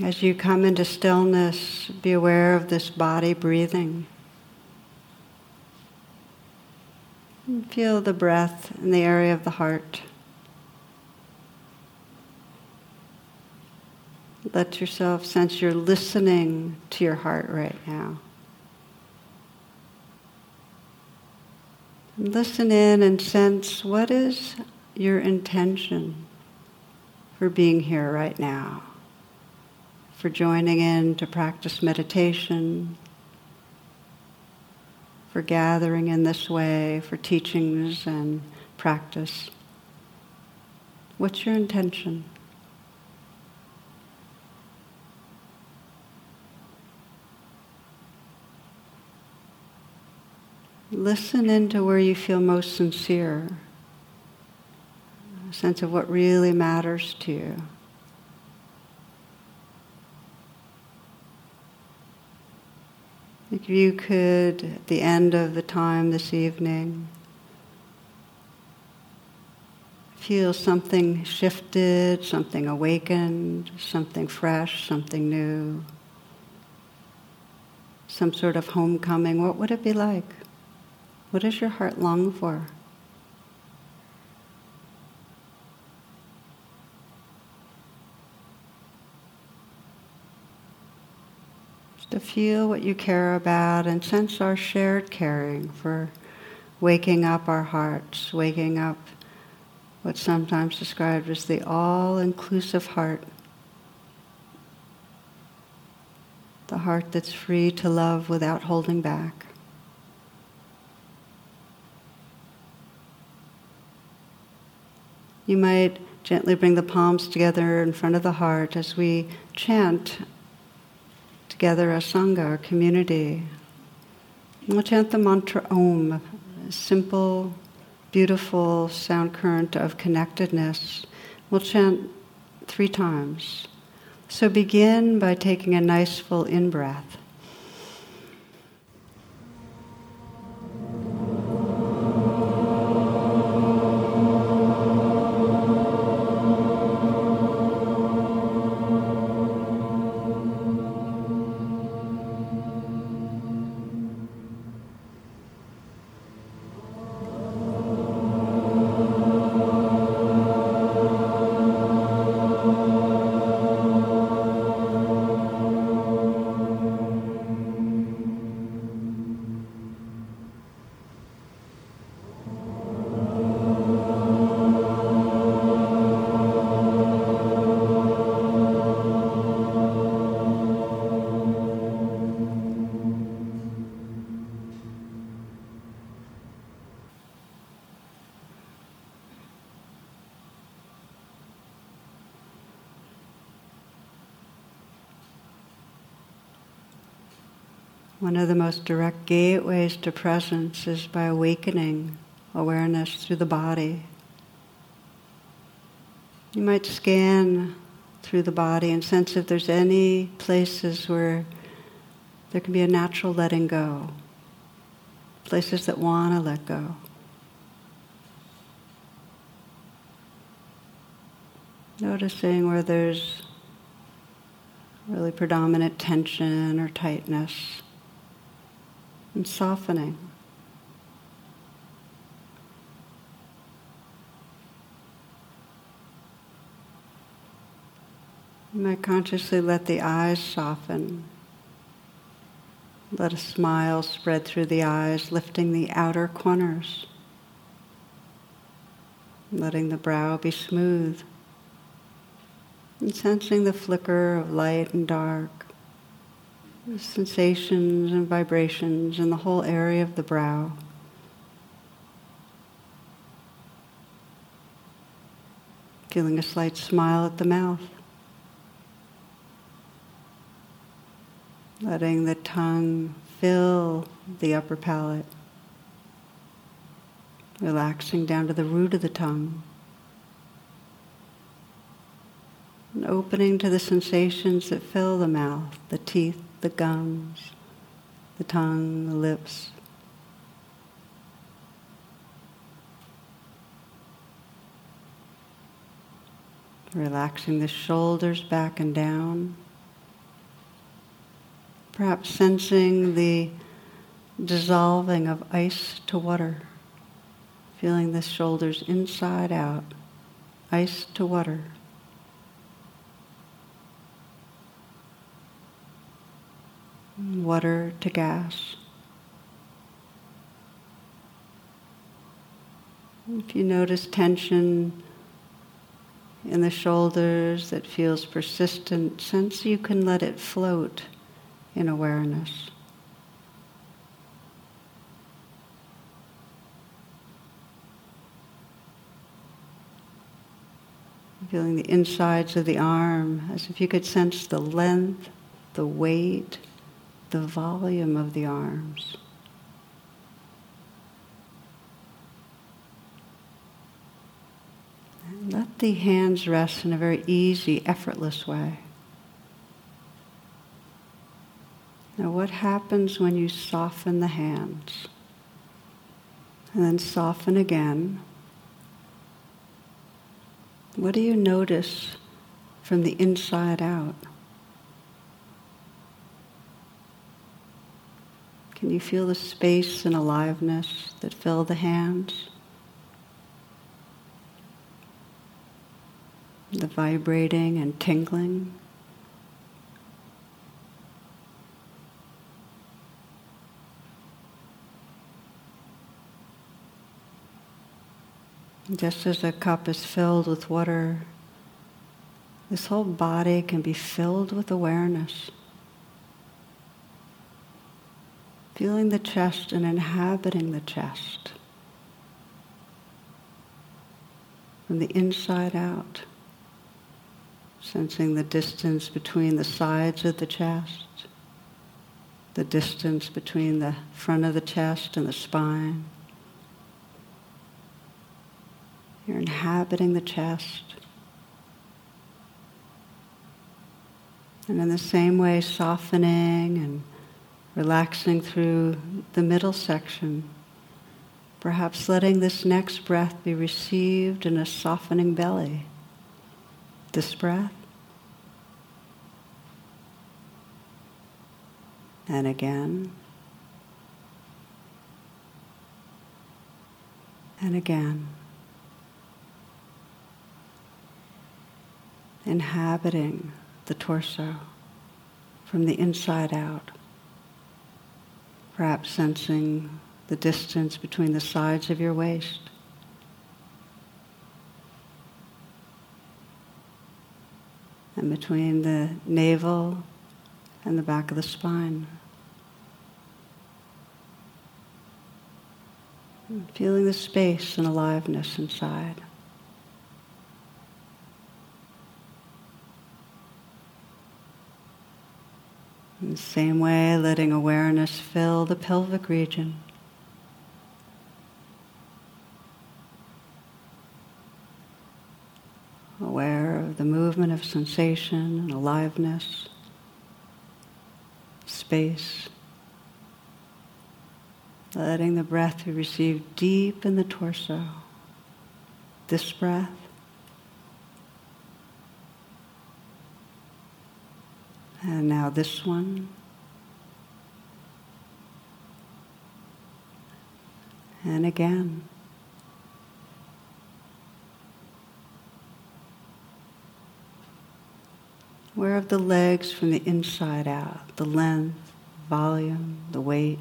As you come into stillness, be aware of this body breathing. And feel the breath in the area of the heart. Let yourself sense you're listening to your heart right now. Listen in and sense what is your intention for being here right now for joining in to practice meditation, for gathering in this way, for teachings and practice. What's your intention? Listen into where you feel most sincere, a sense of what really matters to you. If you could, at the end of the time this evening, feel something shifted, something awakened, something fresh, something new, some sort of homecoming, what would it be like? What does your heart long for? to feel what you care about and sense our shared caring for waking up our hearts, waking up what's sometimes described as the all inclusive heart. The heart that's free to love without holding back. You might gently bring the palms together in front of the heart as we chant together as Sangha, our community. We'll chant the mantra Om, simple, beautiful sound current of connectedness. We'll chant three times. So begin by taking a nice full in breath. One of the most direct gateways to presence is by awakening awareness through the body. You might scan through the body and sense if there's any places where there can be a natural letting go, places that want to let go. Noticing where there's really predominant tension or tightness and softening. You might consciously let the eyes soften. Let a smile spread through the eyes, lifting the outer corners. Letting the brow be smooth. And sensing the flicker of light and dark sensations and vibrations in the whole area of the brow. Feeling a slight smile at the mouth. Letting the tongue fill the upper palate. Relaxing down to the root of the tongue. And opening to the sensations that fill the mouth, the teeth, the gums, the tongue, the lips. Relaxing the shoulders back and down. Perhaps sensing the dissolving of ice to water. Feeling the shoulders inside out, ice to water. Water to gas. If you notice tension in the shoulders that feels persistent, sense you can let it float in awareness. Feeling the insides of the arm as if you could sense the length, the weight, the volume of the arms. Let the hands rest in a very easy, effortless way. Now, what happens when you soften the hands? And then soften again. What do you notice from the inside out? Can you feel the space and aliveness that fill the hands? The vibrating and tingling? Just as a cup is filled with water, this whole body can be filled with awareness. Feeling the chest and inhabiting the chest from the inside out, sensing the distance between the sides of the chest, the distance between the front of the chest and the spine. You're inhabiting the chest. And in the same way, softening and relaxing through the middle section, perhaps letting this next breath be received in a softening belly. This breath. And again. And again. Inhabiting the torso from the inside out perhaps sensing the distance between the sides of your waist. And between the navel and the back of the spine. feeling the space and aliveness inside. The same way, letting awareness fill the pelvic region. Aware of the movement of sensation and aliveness, space. Letting the breath be received deep in the torso. This breath And now this one. And again. Where of the legs from the inside out, the length, volume, the weight.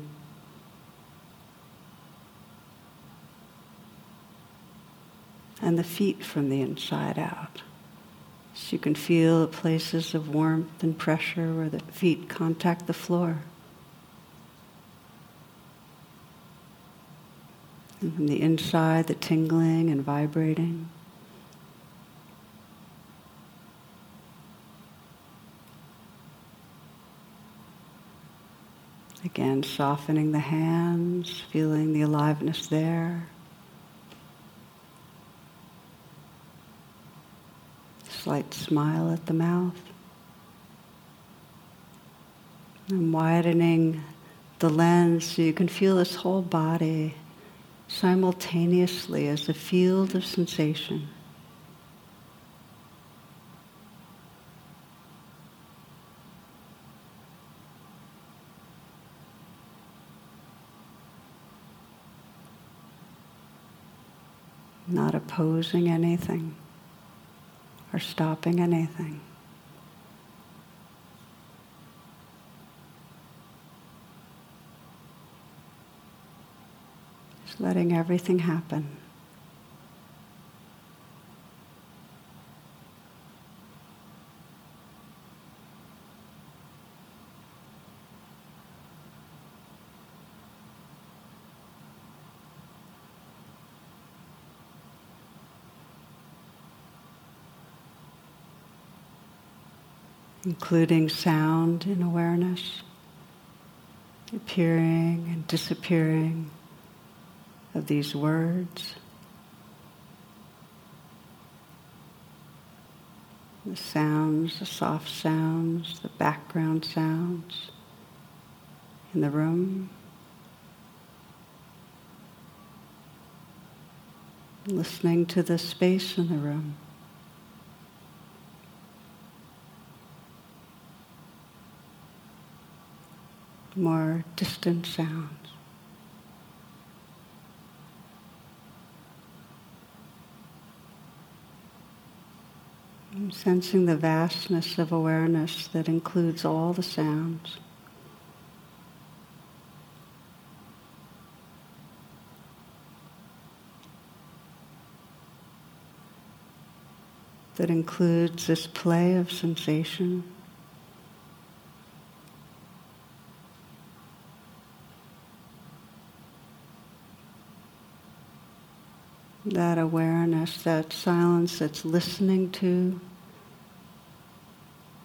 And the feet from the inside out, So you can feel the places of warmth and pressure where the feet contact the floor. And from the inside, the tingling and vibrating. Again, softening the hands, feeling the aliveness there. Slight smile at the mouth. And widening the lens so you can feel this whole body simultaneously as a field of sensation. Not opposing anything or stopping anything. Just letting everything happen. Including sound in awareness, appearing and disappearing of these words. The sounds, the soft sounds, the background sounds in the room. Listening to the space in the room. More distant sounds. I'm sensing the vastness of awareness that includes all the sounds. That includes this play of sensation. That awareness, that silence that's listening to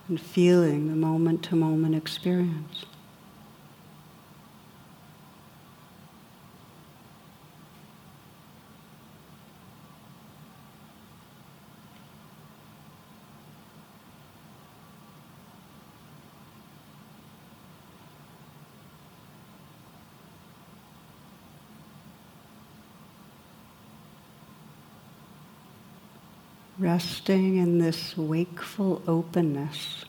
and feeling the moment to moment experience. Resting in this wakeful openness.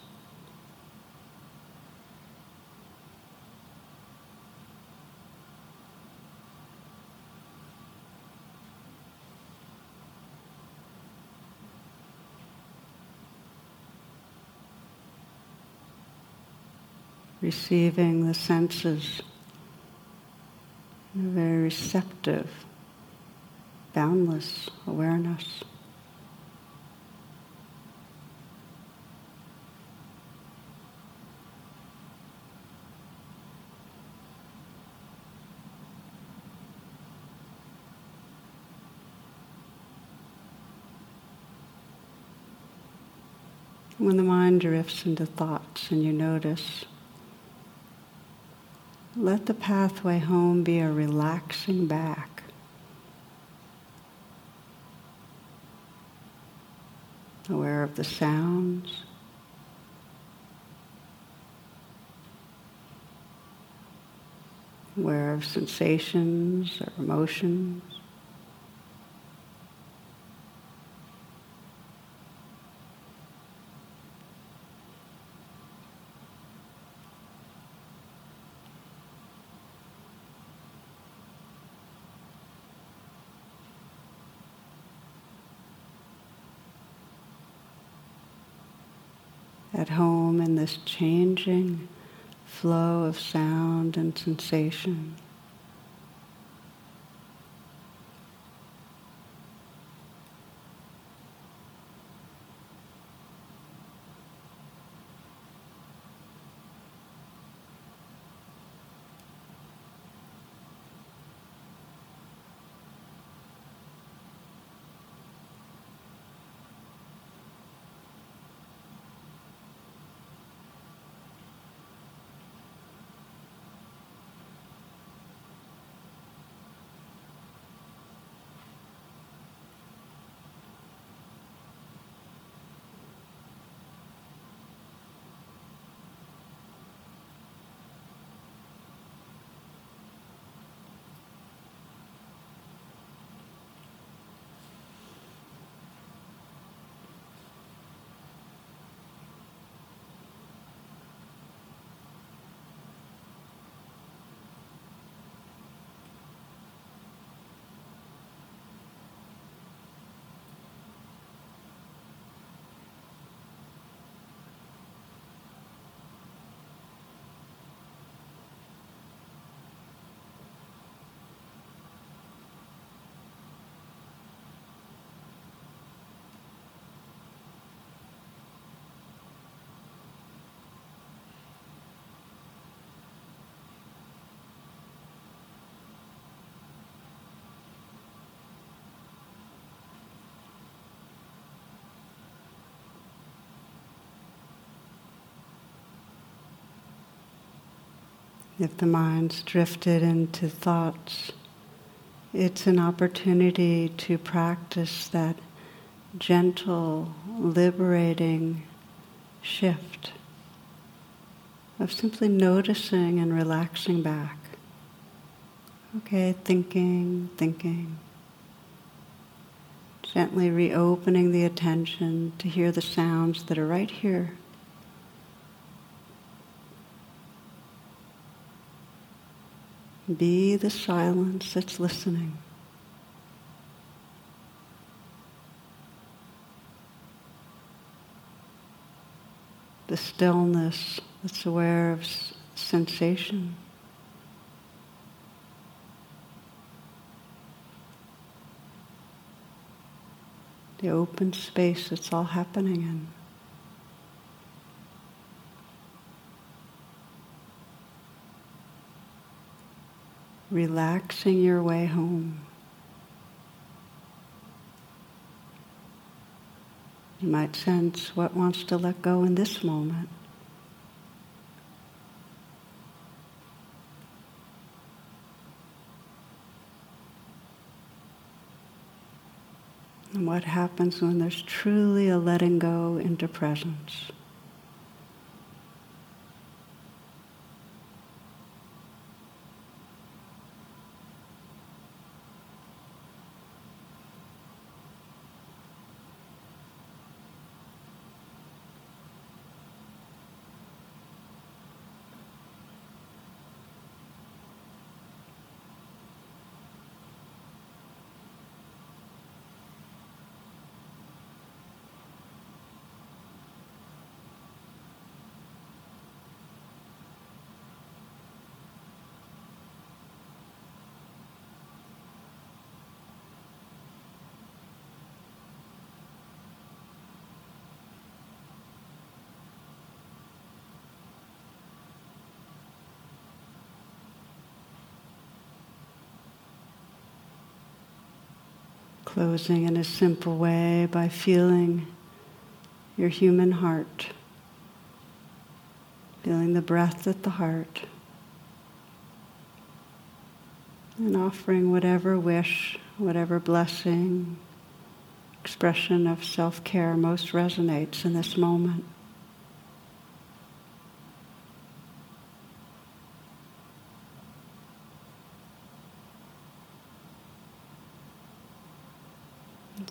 Receiving the senses in a very receptive, boundless awareness. When the mind drifts into thoughts and you notice, let the pathway home be a relaxing back. Aware of the sounds. Aware of sensations or emotions. At home in this changing flow of sound and sensation. If the mind's drifted into thoughts, it's an opportunity to practice that gentle, liberating shift of simply noticing and relaxing back. Okay, thinking, thinking. Gently reopening the attention to hear the sounds that are right here. Be the silence that's listening. The stillness that's aware of sensation. The open space it's all happening in. Relaxing your way home. You might sense what wants to let go in this moment. And what happens when there's truly a letting go into presence. Closing in a simple way by feeling your human heart, feeling the breath at the heart, and offering whatever wish, whatever blessing, expression of self care most resonates in this moment.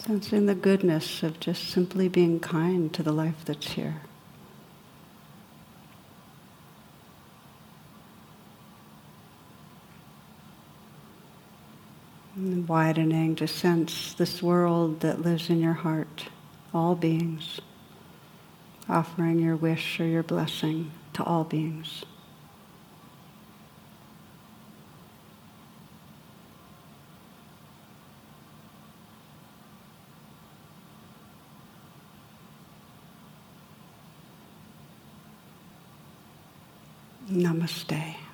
Sensing the goodness of just simply being kind to the life that's here. And widening to sense this world that lives in your heart, all beings, offering your wish or your blessing to all beings. Namaste.